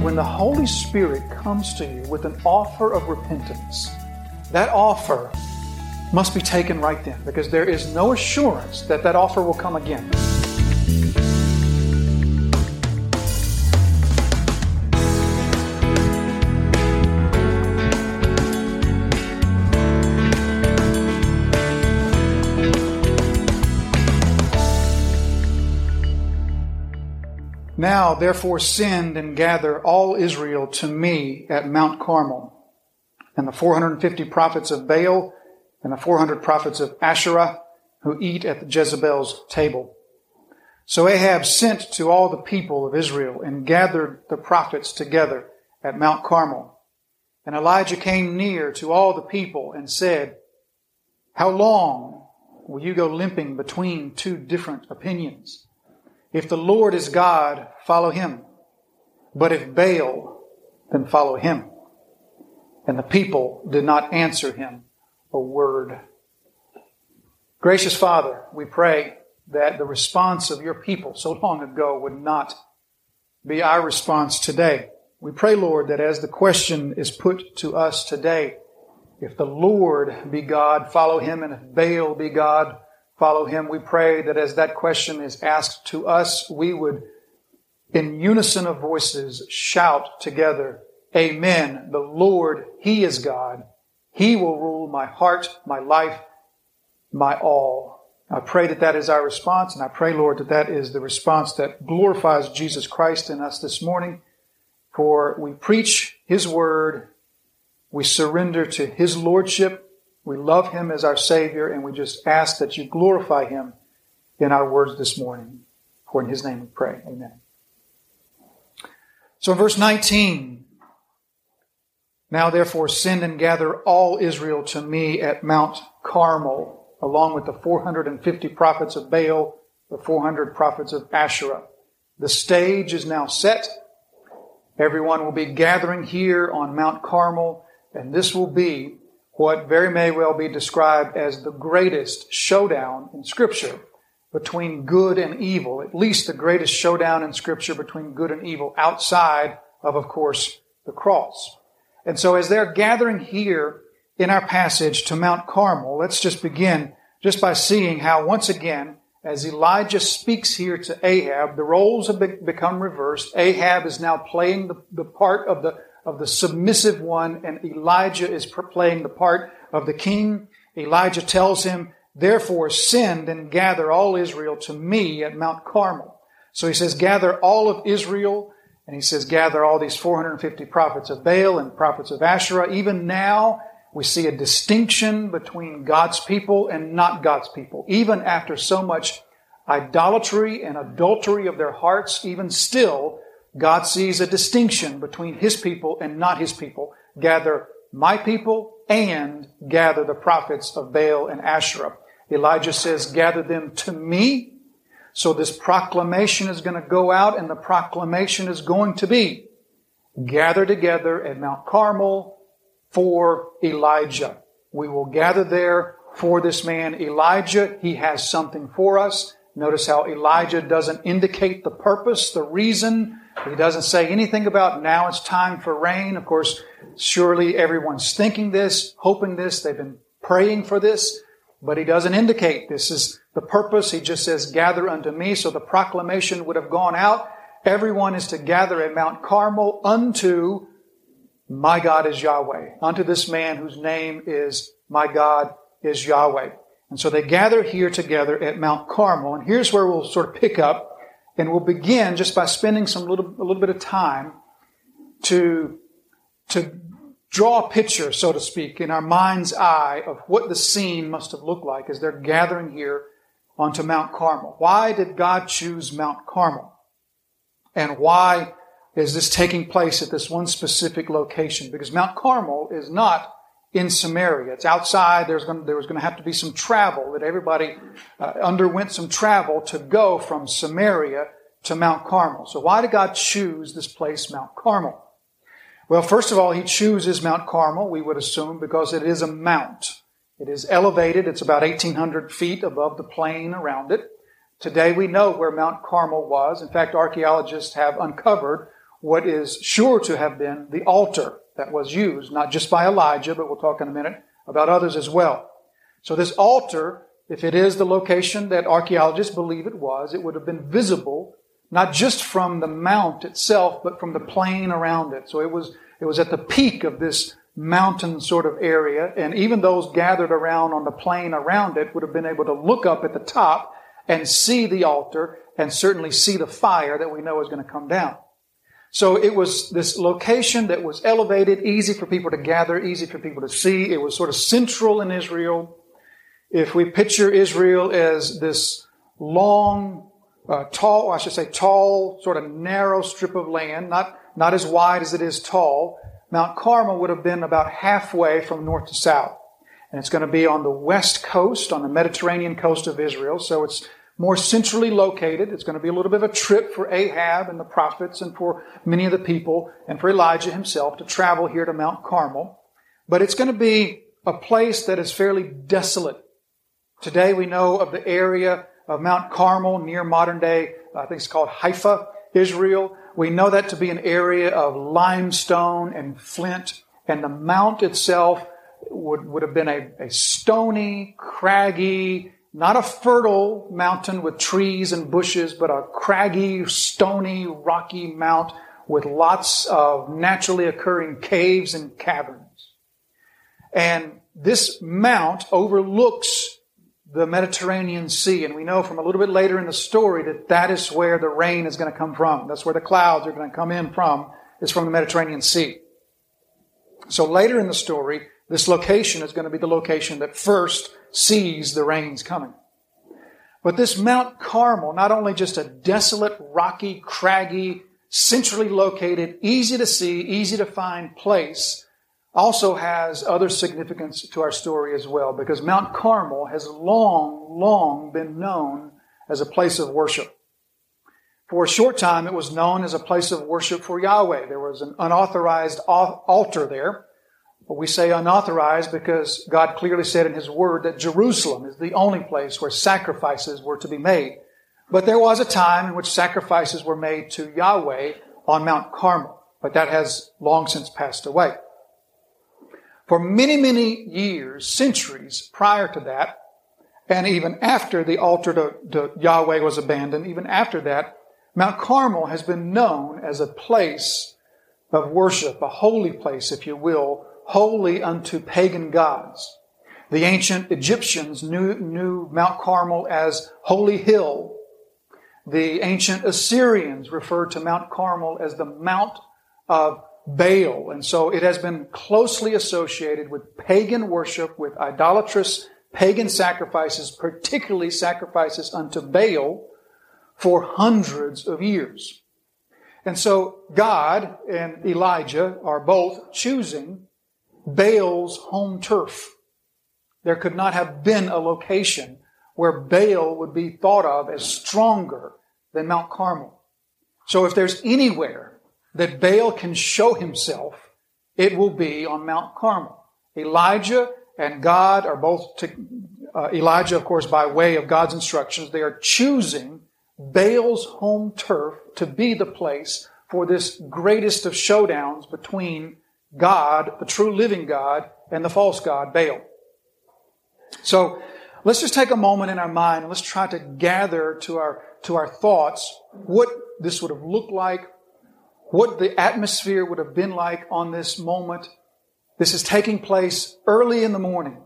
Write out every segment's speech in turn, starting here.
when the Holy Spirit comes to you with an offer of repentance, that offer must be taken right then because there is no assurance that that offer will come again. Now, therefore, send and gather all Israel to me at Mount Carmel, and the 450 prophets of Baal and the 400 prophets of Asherah who eat at Jezebel's table. So Ahab sent to all the people of Israel and gathered the prophets together at Mount Carmel. And Elijah came near to all the people and said, How long will you go limping between two different opinions? If the Lord is God, follow him. But if Baal, then follow him. And the people did not answer him a word. Gracious Father, we pray that the response of your people so long ago would not be our response today. We pray, Lord, that as the question is put to us today, if the Lord be God, follow him, and if Baal be God, follow him. We pray that as that question is asked to us, we would, in unison of voices, shout together, Amen. The Lord, He is God. He will rule my heart, my life, my all. I pray that that is our response, and I pray, Lord, that that is the response that glorifies Jesus Christ in us this morning. For we preach His word, we surrender to His lordship, we love Him as our Savior, and we just ask that you glorify Him in our words this morning. For in His name we pray. Amen. So in verse 19, now therefore send and gather all Israel to me at Mount Carmel, along with the 450 prophets of Baal, the 400 prophets of Asherah. The stage is now set. Everyone will be gathering here on Mount Carmel, and this will be what very may well be described as the greatest showdown in Scripture between good and evil, at least the greatest showdown in Scripture between good and evil, outside of, of course, the cross. And so as they're gathering here in our passage to Mount Carmel, let's just begin just by seeing how once again, as Elijah speaks here to Ahab, the roles have become reversed. Ahab is now playing the, the part of the of the submissive one, and Elijah is playing the part of the king. Elijah tells him, Therefore, send and gather all Israel to me at Mount Carmel. So he says, Gather all of Israel, and he says, Gather all these 450 prophets of Baal and prophets of Asherah. Even now, we see a distinction between God's people and not God's people. Even after so much idolatry and adultery of their hearts, even still, God sees a distinction between His people and not His people. Gather my people and gather the prophets of Baal and Asherah. Elijah says, gather them to me. So this proclamation is going to go out and the proclamation is going to be gather together at Mount Carmel for Elijah. We will gather there for this man Elijah. He has something for us. Notice how Elijah doesn't indicate the purpose, the reason, he doesn't say anything about now it's time for rain. Of course, surely everyone's thinking this, hoping this, they've been praying for this, but he doesn't indicate this is the purpose. He just says, gather unto me. So the proclamation would have gone out. Everyone is to gather at Mount Carmel unto my God is Yahweh, unto this man whose name is my God is Yahweh. And so they gather here together at Mount Carmel. And here's where we'll sort of pick up and we'll begin just by spending some little, a little bit of time to, to draw a picture, so to speak, in our mind's eye of what the scene must have looked like as they're gathering here onto Mount Carmel. Why did God choose Mount Carmel? And why is this taking place at this one specific location? Because Mount Carmel is not in Samaria. It's outside. There's going to, there was going to have to be some travel that everybody uh, underwent some travel to go from Samaria to Mount Carmel. So why did God choose this place, Mount Carmel? Well, first of all, He chooses Mount Carmel, we would assume, because it is a mount. It is elevated. It's about 1,800 feet above the plain around it. Today we know where Mount Carmel was. In fact, archaeologists have uncovered what is sure to have been the altar that was used, not just by Elijah, but we'll talk in a minute about others as well. So this altar, if it is the location that archaeologists believe it was, it would have been visible not just from the mount itself, but from the plain around it. So it was, it was at the peak of this mountain sort of area, and even those gathered around on the plain around it would have been able to look up at the top and see the altar and certainly see the fire that we know is going to come down. So it was this location that was elevated, easy for people to gather, easy for people to see. It was sort of central in Israel. If we picture Israel as this long, uh, tall, I should say tall, sort of narrow strip of land, not, not as wide as it is tall, Mount Carmel would have been about halfway from north to south. And it's going to be on the west coast, on the Mediterranean coast of Israel. So it's more centrally located. It's going to be a little bit of a trip for Ahab and the prophets and for many of the people and for Elijah himself to travel here to Mount Carmel. But it's going to be a place that is fairly desolate. Today we know of the area of Mount Carmel near modern day, I think it's called Haifa, Israel. We know that to be an area of limestone and flint, and the mount itself would, would have been a, a stony, craggy, not a fertile mountain with trees and bushes, but a craggy, stony, rocky mount with lots of naturally occurring caves and caverns. And this mount overlooks the Mediterranean Sea. And we know from a little bit later in the story that that is where the rain is going to come from. That's where the clouds are going to come in from, is from the Mediterranean Sea. So later in the story, this location is going to be the location that first sees the rains coming. But this Mount Carmel, not only just a desolate, rocky, craggy, centrally located, easy to see, easy to find place, also has other significance to our story as well, because Mount Carmel has long, long been known as a place of worship. For a short time, it was known as a place of worship for Yahweh. There was an unauthorized altar there we say unauthorized because God clearly said in His Word that Jerusalem is the only place where sacrifices were to be made. But there was a time in which sacrifices were made to Yahweh on Mount Carmel, but that has long since passed away. For many, many years, centuries prior to that, and even after the altar to, to Yahweh was abandoned, even after that, Mount Carmel has been known as a place of worship, a holy place, if you will, holy unto pagan gods. The ancient Egyptians knew, knew Mount Carmel as Holy Hill. The ancient Assyrians referred to Mount Carmel as the Mount of Baal. And so it has been closely associated with pagan worship, with idolatrous pagan sacrifices, particularly sacrifices unto Baal, for hundreds of years. And so God and Elijah are both choosing Baal's home turf. There could not have been a location where Baal would be thought of as stronger than Mount Carmel. So if there's anywhere that Baal can show himself, it will be on Mount Carmel. Elijah and God are both, to, uh, Elijah, of course, by way of God's instructions, they are choosing Baal's home turf to be the place for this greatest of showdowns between God, the true living God, and the false God, Baal. So let's just take a moment in our mind and let's try to gather to our, to our thoughts what this would have looked like, what the atmosphere would have been like on this moment. This is taking place early in the morning.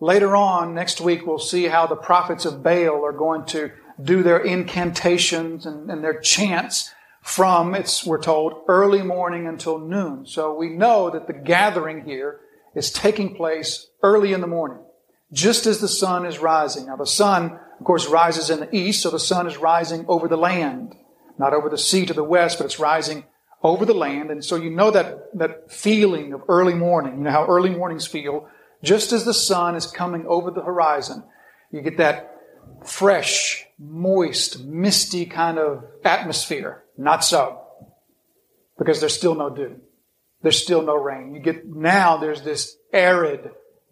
Later on, next week, we'll see how the prophets of Baal are going to do their incantations and, and their chants from, it's, we're told, early morning until noon. So we know that the gathering here is taking place early in the morning, just as the sun is rising. Now the sun, of course, rises in the east, so the sun is rising over the land, not over the sea to the west, but it's rising over the land. And so you know that, that feeling of early morning, you know how early mornings feel, just as the sun is coming over the horizon. You get that fresh, moist, misty kind of atmosphere. Not so. Because there's still no dew. There's still no rain. You get, now there's this arid,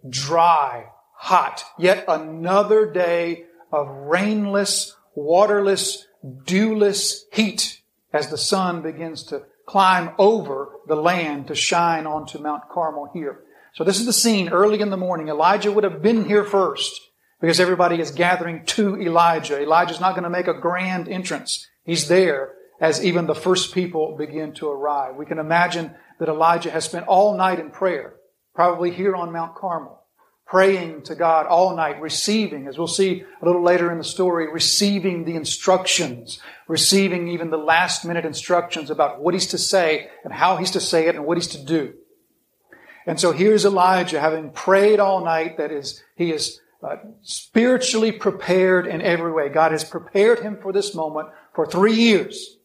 dry, hot, yet another day of rainless, waterless, dewless heat as the sun begins to climb over the land to shine onto Mount Carmel here. So this is the scene early in the morning. Elijah would have been here first because everybody is gathering to Elijah. Elijah's not going to make a grand entrance. He's there as even the first people begin to arrive. We can imagine that Elijah has spent all night in prayer, probably here on Mount Carmel praying to God all night, receiving, as we'll see a little later in the story, receiving the instructions, receiving even the last minute instructions about what he's to say and how he's to say it and what he's to do. And so here's Elijah having prayed all night that is, he is uh, spiritually prepared in every way. God has prepared him for this moment for three years.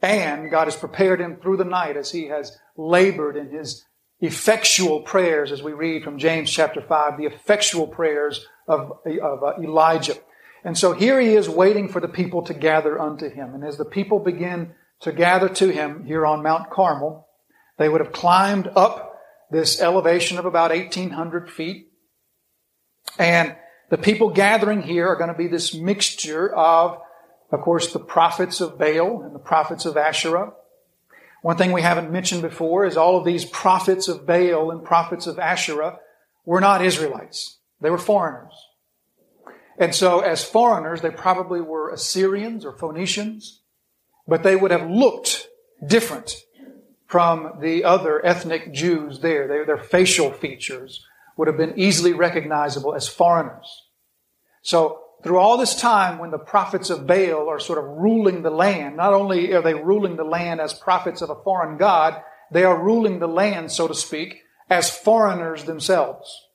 And God has prepared him through the night as he has labored in his effectual prayers, as we read from James chapter 5, the effectual prayers of, of uh, Elijah. And so here he is waiting for the people to gather unto him. And as the people begin to gather to him here on Mount Carmel, they would have climbed up this elevation of about 1800 feet. And the people gathering here are going to be this mixture of, of course, the prophets of Baal and the prophets of Asherah. One thing we haven't mentioned before is all of these prophets of Baal and prophets of Asherah were not Israelites. They were foreigners. And so as foreigners, they probably were Assyrians or Phoenicians, but they would have looked different from the other ethnic Jews there. Their, their facial features would have been easily recognizable as foreigners. So through all this time when the prophets of Baal are sort of ruling the land, not only are they ruling the land as prophets of a foreign God, they are ruling the land, so to speak, as foreigners themselves.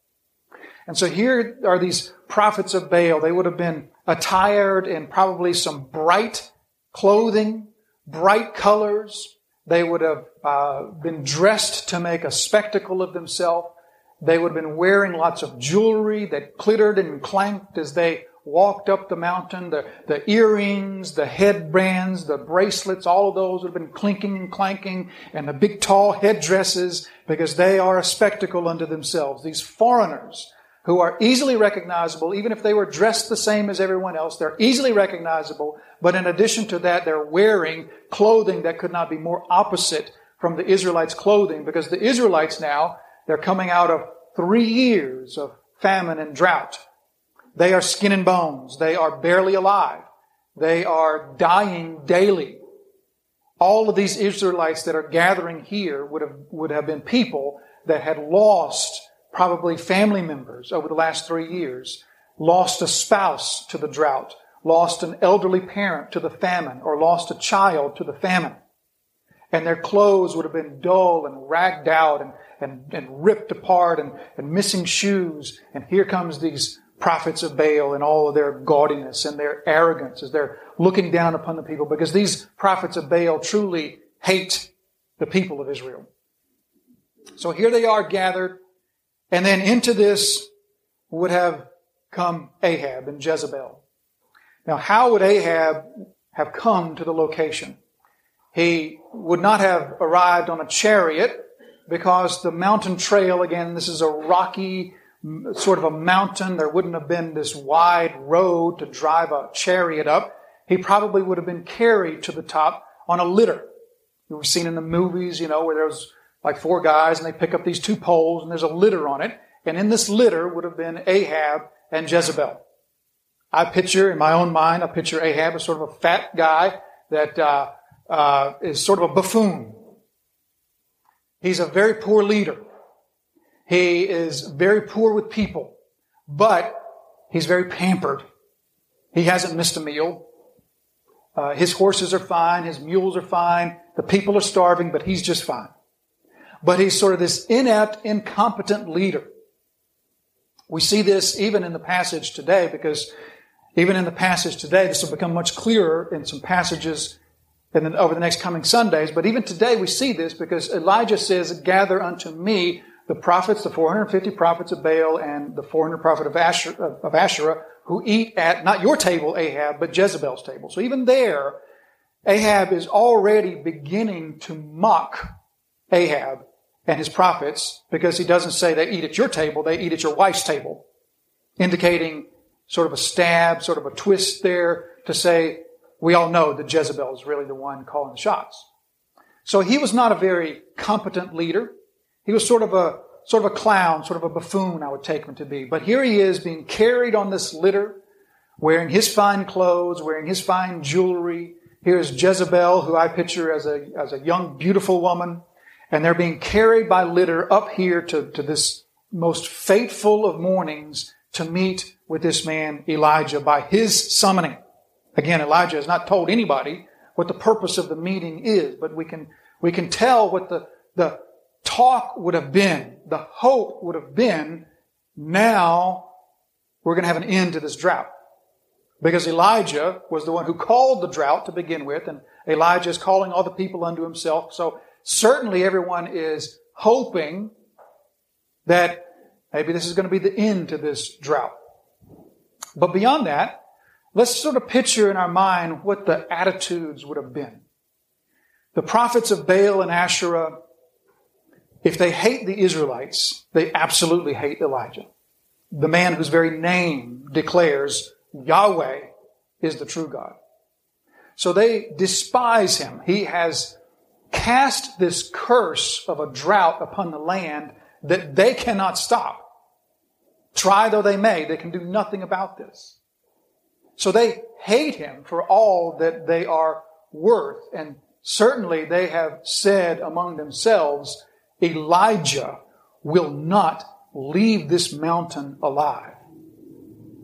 And so here are these prophets of Baal. They would have been attired in probably some bright clothing, bright colors. They would have uh, been dressed to make a spectacle of themselves. They would have been wearing lots of jewelry that glittered and clanked as they walked up the mountain, the, the earrings, the headbands, the bracelets, all of those have been clinking and clanking, and the big tall headdresses, because they are a spectacle unto themselves. These foreigners who are easily recognizable, even if they were dressed the same as everyone else, they're easily recognizable, but in addition to that, they're wearing clothing that could not be more opposite from the Israelites' clothing, because the Israelites now, they're coming out of three years of famine and drought. They are skin and bones. They are barely alive. They are dying daily. All of these Israelites that are gathering here would have, would have been people that had lost probably family members over the last three years, lost a spouse to the drought, lost an elderly parent to the famine, or lost a child to the famine. And their clothes would have been dull and ragged out and, and, and ripped apart and, and missing shoes. And here comes these prophets of Baal and all of their gaudiness and their arrogance as they're looking down upon the people because these prophets of Baal truly hate the people of Israel. So here they are gathered, and then into this would have come Ahab and Jezebel. Now, how would Ahab have come to the location? He would not have arrived on a chariot because the mountain trail, again, this is a rocky, sort of a mountain. There wouldn't have been this wide road to drive a chariot up. He probably would have been carried to the top on a litter. We've seen in the movies, you know, where there's like four guys and they pick up these two poles and there's a litter on it. And in this litter would have been Ahab and Jezebel. I picture in my own mind, I picture Ahab as sort of a fat guy that uh, uh, is sort of a buffoon. He's a very poor leader. He is very poor with people, but he's very pampered. He hasn't missed a meal. Uh, his horses are fine. His mules are fine. The people are starving, but he's just fine. But he's sort of this inept, incompetent leader. We see this even in the passage today because even in the passage today, this will become much clearer in some passages over the next coming Sundays. But even today we see this because Elijah says, gather unto me the prophets, the 450 prophets of Baal and the 400 prophet of Asherah, of Asherah, who eat at not your table, Ahab, but Jezebel's table. So even there, Ahab is already beginning to mock Ahab and his prophets because he doesn't say they eat at your table, they eat at your wife's table, indicating sort of a stab, sort of a twist there to say we all know that Jezebel is really the one calling the shots. So he was not a very competent leader. He was sort of a sort of a clown, sort of a buffoon, I would take him to be. But here he is being carried on this litter, wearing his fine clothes, wearing his fine jewelry. Here's Jezebel, who I picture as a, as a young, beautiful woman. And they're being carried by litter up here to, to this most fateful of mornings to meet with this man, Elijah, by his summoning. Again, Elijah has not told anybody what the purpose of the meeting is, but we can, we can tell what the, the talk would have been, the hope would have been, now we're going to have an end to this drought. Because Elijah was the one who called the drought to begin with, and Elijah is calling all the people unto himself. So certainly everyone is hoping that maybe this is going to be the end to this drought. But beyond that, let's sort of picture in our mind what the attitudes would have been. The prophets of Baal and Asherah if they hate the Israelites, they absolutely hate Elijah. The man whose very name declares Yahweh is the true God. So they despise him. He has cast this curse of a drought upon the land that they cannot stop. Try though they may, they can do nothing about this. So they hate him for all that they are worth. And certainly they have said among themselves, Elijah will not leave this mountain alive.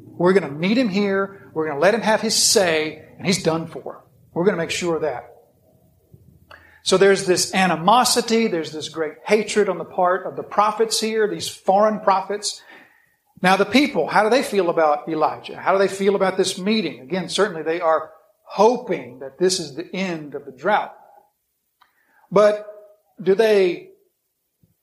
We're going to meet him here. We're going to let him have his say, and he's done for. We're going to make sure of that. So there's this animosity, there's this great hatred on the part of the prophets here, these foreign prophets. Now, the people, how do they feel about Elijah? How do they feel about this meeting? Again, certainly they are hoping that this is the end of the drought. But do they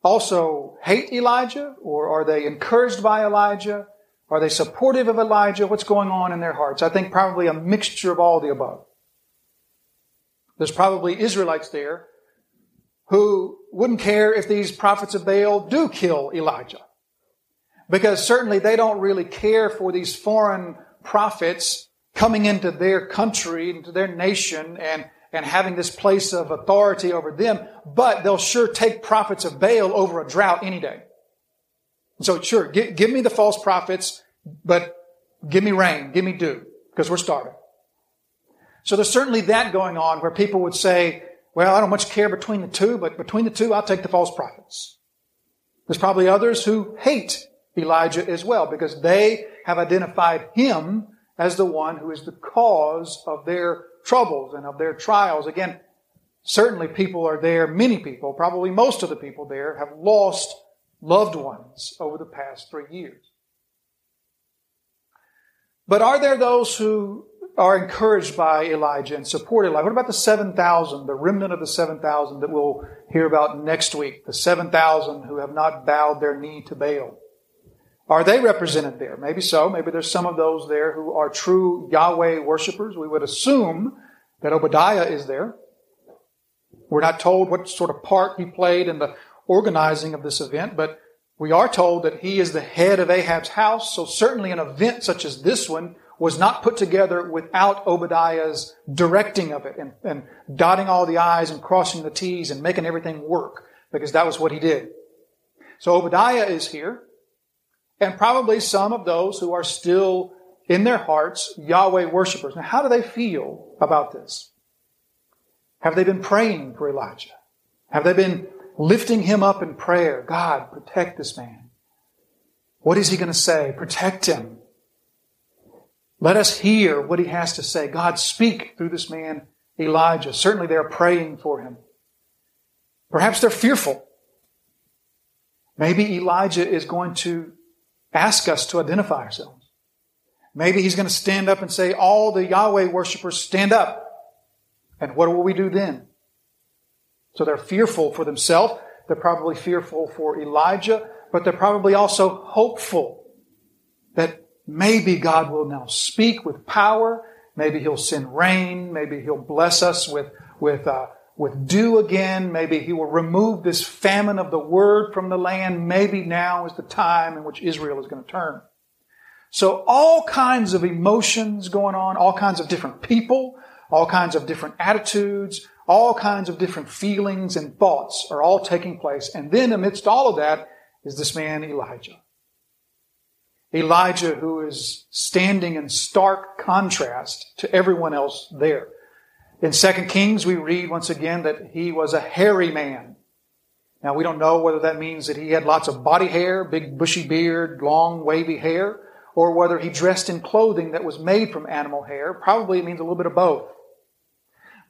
also hate Elijah or are they encouraged by Elijah? Are they supportive of Elijah? What's going on in their hearts? I think probably a mixture of all the above. There's probably Israelites there who wouldn't care if these prophets of Baal do kill Elijah. Because certainly they don't really care for these foreign prophets coming into their country, into their nation, and and having this place of authority over them, but they'll sure take prophets of Baal over a drought any day. So sure, give, give me the false prophets, but give me rain, give me dew, because we're starving. So there's certainly that going on where people would say, well, I don't much care between the two, but between the two, I'll take the false prophets. There's probably others who hate Elijah as well because they have identified him as the one who is the cause of their troubles and of their trials. Again, certainly people are there, many people, probably most of the people there, have lost loved ones over the past three years. But are there those who are encouraged by Elijah and support Elijah? What about the 7,000, the remnant of the 7,000 that we'll hear about next week? The 7,000 who have not bowed their knee to Baal. Are they represented there? Maybe so. Maybe there's some of those there who are true Yahweh worshippers. We would assume that Obadiah is there. We're not told what sort of part he played in the organizing of this event, but we are told that he is the head of Ahab's house. So certainly an event such as this one was not put together without Obadiah's directing of it and, and dotting all the I's and crossing the T's and making everything work because that was what he did. So Obadiah is here and probably some of those who are still in their hearts Yahweh worshippers. Now, how do they feel about this? Have they been praying for Elijah? Have they been lifting him up in prayer? God, protect this man. What is he going to say? Protect him. Let us hear what he has to say. God, speak through this man, Elijah. Certainly they're praying for him. Perhaps they're fearful. Maybe Elijah is going to ask us to identify ourselves. Maybe he's going to stand up and say, all the Yahweh worshippers stand up. And what will we do then? So they're fearful for themselves. They're probably fearful for Elijah, but they're probably also hopeful that maybe God will now speak with power. Maybe he'll send rain. Maybe he'll bless us with, with, uh, with dew again. Maybe he will remove this famine of the word from the land. Maybe now is the time in which Israel is going to turn. So all kinds of emotions going on, all kinds of different people all kinds of different attitudes, all kinds of different feelings and thoughts are all taking place. And then amidst all of that is this man Elijah. Elijah who is standing in stark contrast to everyone else there. In 2 Kings, we read once again that he was a hairy man. Now, we don't know whether that means that he had lots of body hair, big bushy beard, long wavy hair, or whether he dressed in clothing that was made from animal hair. Probably it means a little bit of both.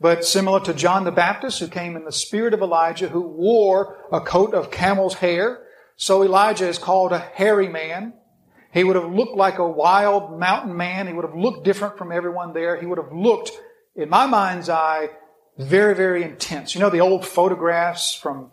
But similar to John the Baptist, who came in the spirit of Elijah, who wore a coat of camel's hair, so Elijah is called a hairy man. He would have looked like a wild mountain man. He would have looked different from everyone there. He would have looked in my mind's eye, very, very intense. You know, the old photographs from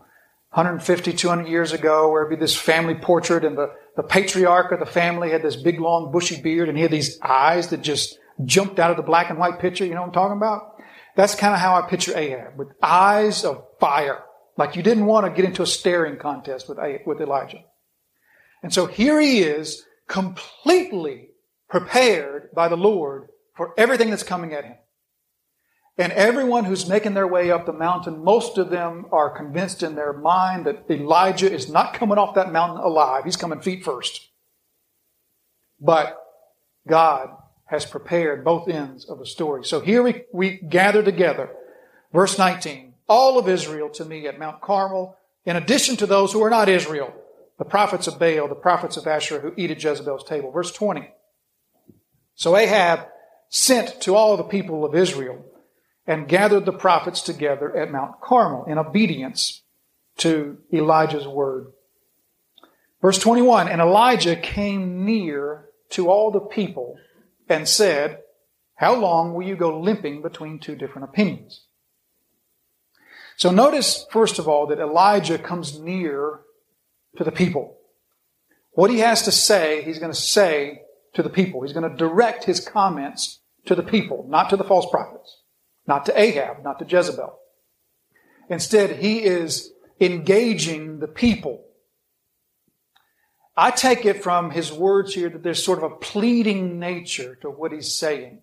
150, 200 years ago where it'd be this family portrait and the, the patriarch of the family had this big, long, bushy beard and he had these eyes that just jumped out of the black and white picture. You know what I'm talking about? That's kind of how I picture Ahab with eyes of fire. Like you didn't want to get into a staring contest with, with Elijah. And so here he is completely prepared by the Lord for everything that's coming at him. And everyone who's making their way up the mountain, most of them are convinced in their mind that Elijah is not coming off that mountain alive. He's coming feet first. But God has prepared both ends of the story. So here we, we gather together. Verse 19. All of Israel to me at Mount Carmel, in addition to those who are not Israel, the prophets of Baal, the prophets of Asherah who eat at Jezebel's table. Verse 20. So Ahab sent to all the people of Israel and gathered the prophets together at Mount Carmel in obedience to Elijah's word. Verse 21 And Elijah came near to all the people and said, How long will you go limping between two different opinions? So notice, first of all, that Elijah comes near to the people. What he has to say, he's going to say to the people. He's going to direct his comments to the people, not to the false prophets. Not to Ahab, not to Jezebel. Instead, he is engaging the people. I take it from his words here that there's sort of a pleading nature to what he's saying.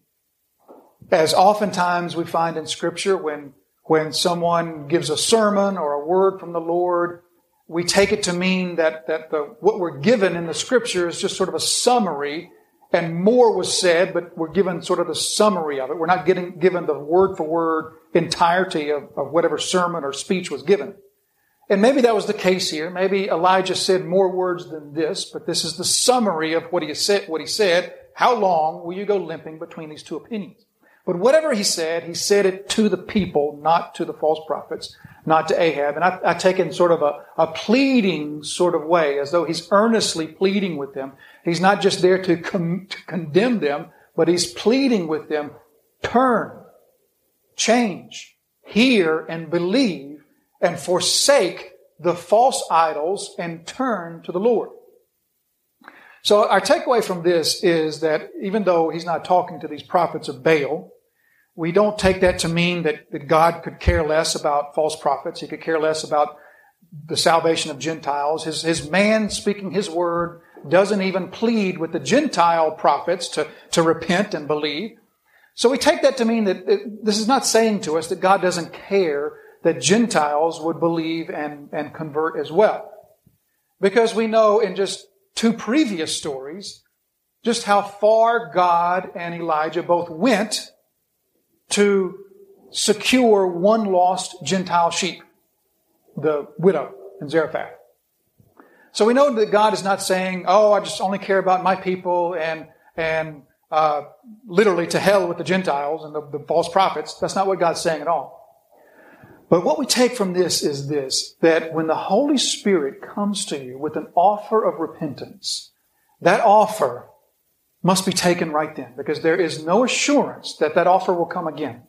As oftentimes we find in scripture when, when someone gives a sermon or a word from the Lord, we take it to mean that, that the, what we're given in the scripture is just sort of a summary and more was said, but we're given sort of the summary of it. We're not getting given the word for word entirety of, of whatever sermon or speech was given. And maybe that was the case here. Maybe Elijah said more words than this, but this is the summary of what he said, what he said. How long will you go limping between these two opinions? But whatever he said, he said it to the people, not to the false prophets, not to Ahab. And I, I take it in sort of a, a pleading sort of way, as though he's earnestly pleading with them. He's not just there to, com- to condemn them, but he's pleading with them, turn, change, hear and believe, and forsake the false idols and turn to the Lord. So our takeaway from this is that even though he's not talking to these prophets of Baal, we don't take that to mean that, that God could care less about false prophets. He could care less about the salvation of Gentiles. His, his man speaking his word doesn't even plead with the Gentile prophets to, to repent and believe. So we take that to mean that it, this is not saying to us that God doesn't care that Gentiles would believe and, and convert as well. Because we know in just two previous stories just how far God and Elijah both went to secure one lost Gentile sheep, the widow in Zarephath. So we know that God is not saying, "Oh, I just only care about my people," and and uh, literally to hell with the Gentiles and the, the false prophets. That's not what God's saying at all. But what we take from this is this that when the Holy Spirit comes to you with an offer of repentance, that offer must be taken right then because there is no assurance that that offer will come again.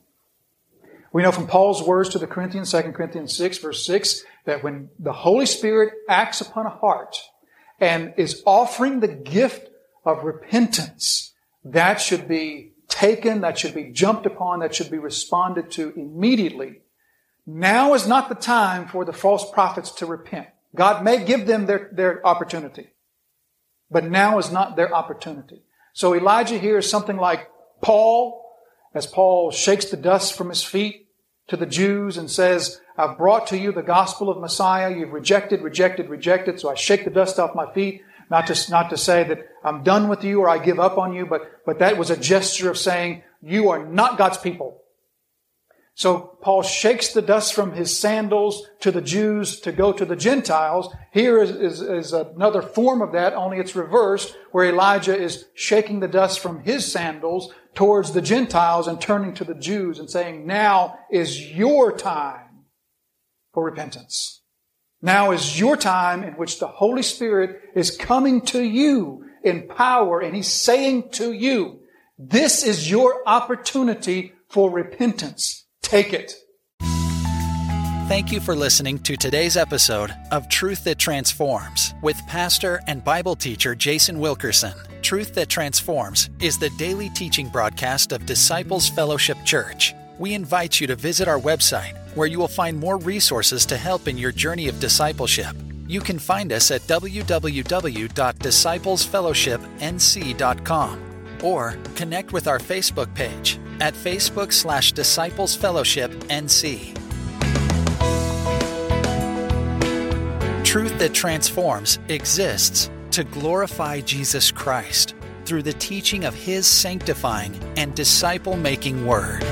We know from Paul's words to the Corinthians, 2 Corinthians 6, verse 6, that when the Holy Spirit acts upon a heart and is offering the gift of repentance, that should be taken, that should be jumped upon, that should be responded to immediately now is not the time for the false prophets to repent. God may give them their, their opportunity, but now is not their opportunity. So Elijah here is something like Paul as Paul shakes the dust from his feet to the Jews and says, I've brought to you the gospel of Messiah. You've rejected, rejected, rejected. So I shake the dust off my feet. Not to, not to say that I'm done with you or I give up on you, but, but that was a gesture of saying, you are not God's people. So Paul shakes the dust from his sandals to the Jews to go to the Gentiles. Here is, is, is, another form of that, only it's reversed, where Elijah is shaking the dust from his sandals towards the Gentiles and turning to the Jews and saying, now is your time for repentance. Now is your time in which the Holy Spirit is coming to you in power and He's saying to you, this is your opportunity for repentance. Take it. Thank you for listening to today's episode of Truth That Transforms with pastor and Bible teacher Jason Wilkerson. Truth That Transforms is the daily teaching broadcast of Disciples Fellowship Church. We invite you to visit our website where you will find more resources to help in your journey of discipleship. You can find us at www.disciplesfellowshipnc.com or connect with our Facebook page at Facebook slash Disciples Fellowship NC. Truth that transforms exists to glorify Jesus Christ through the teaching of His sanctifying and disciple making Word.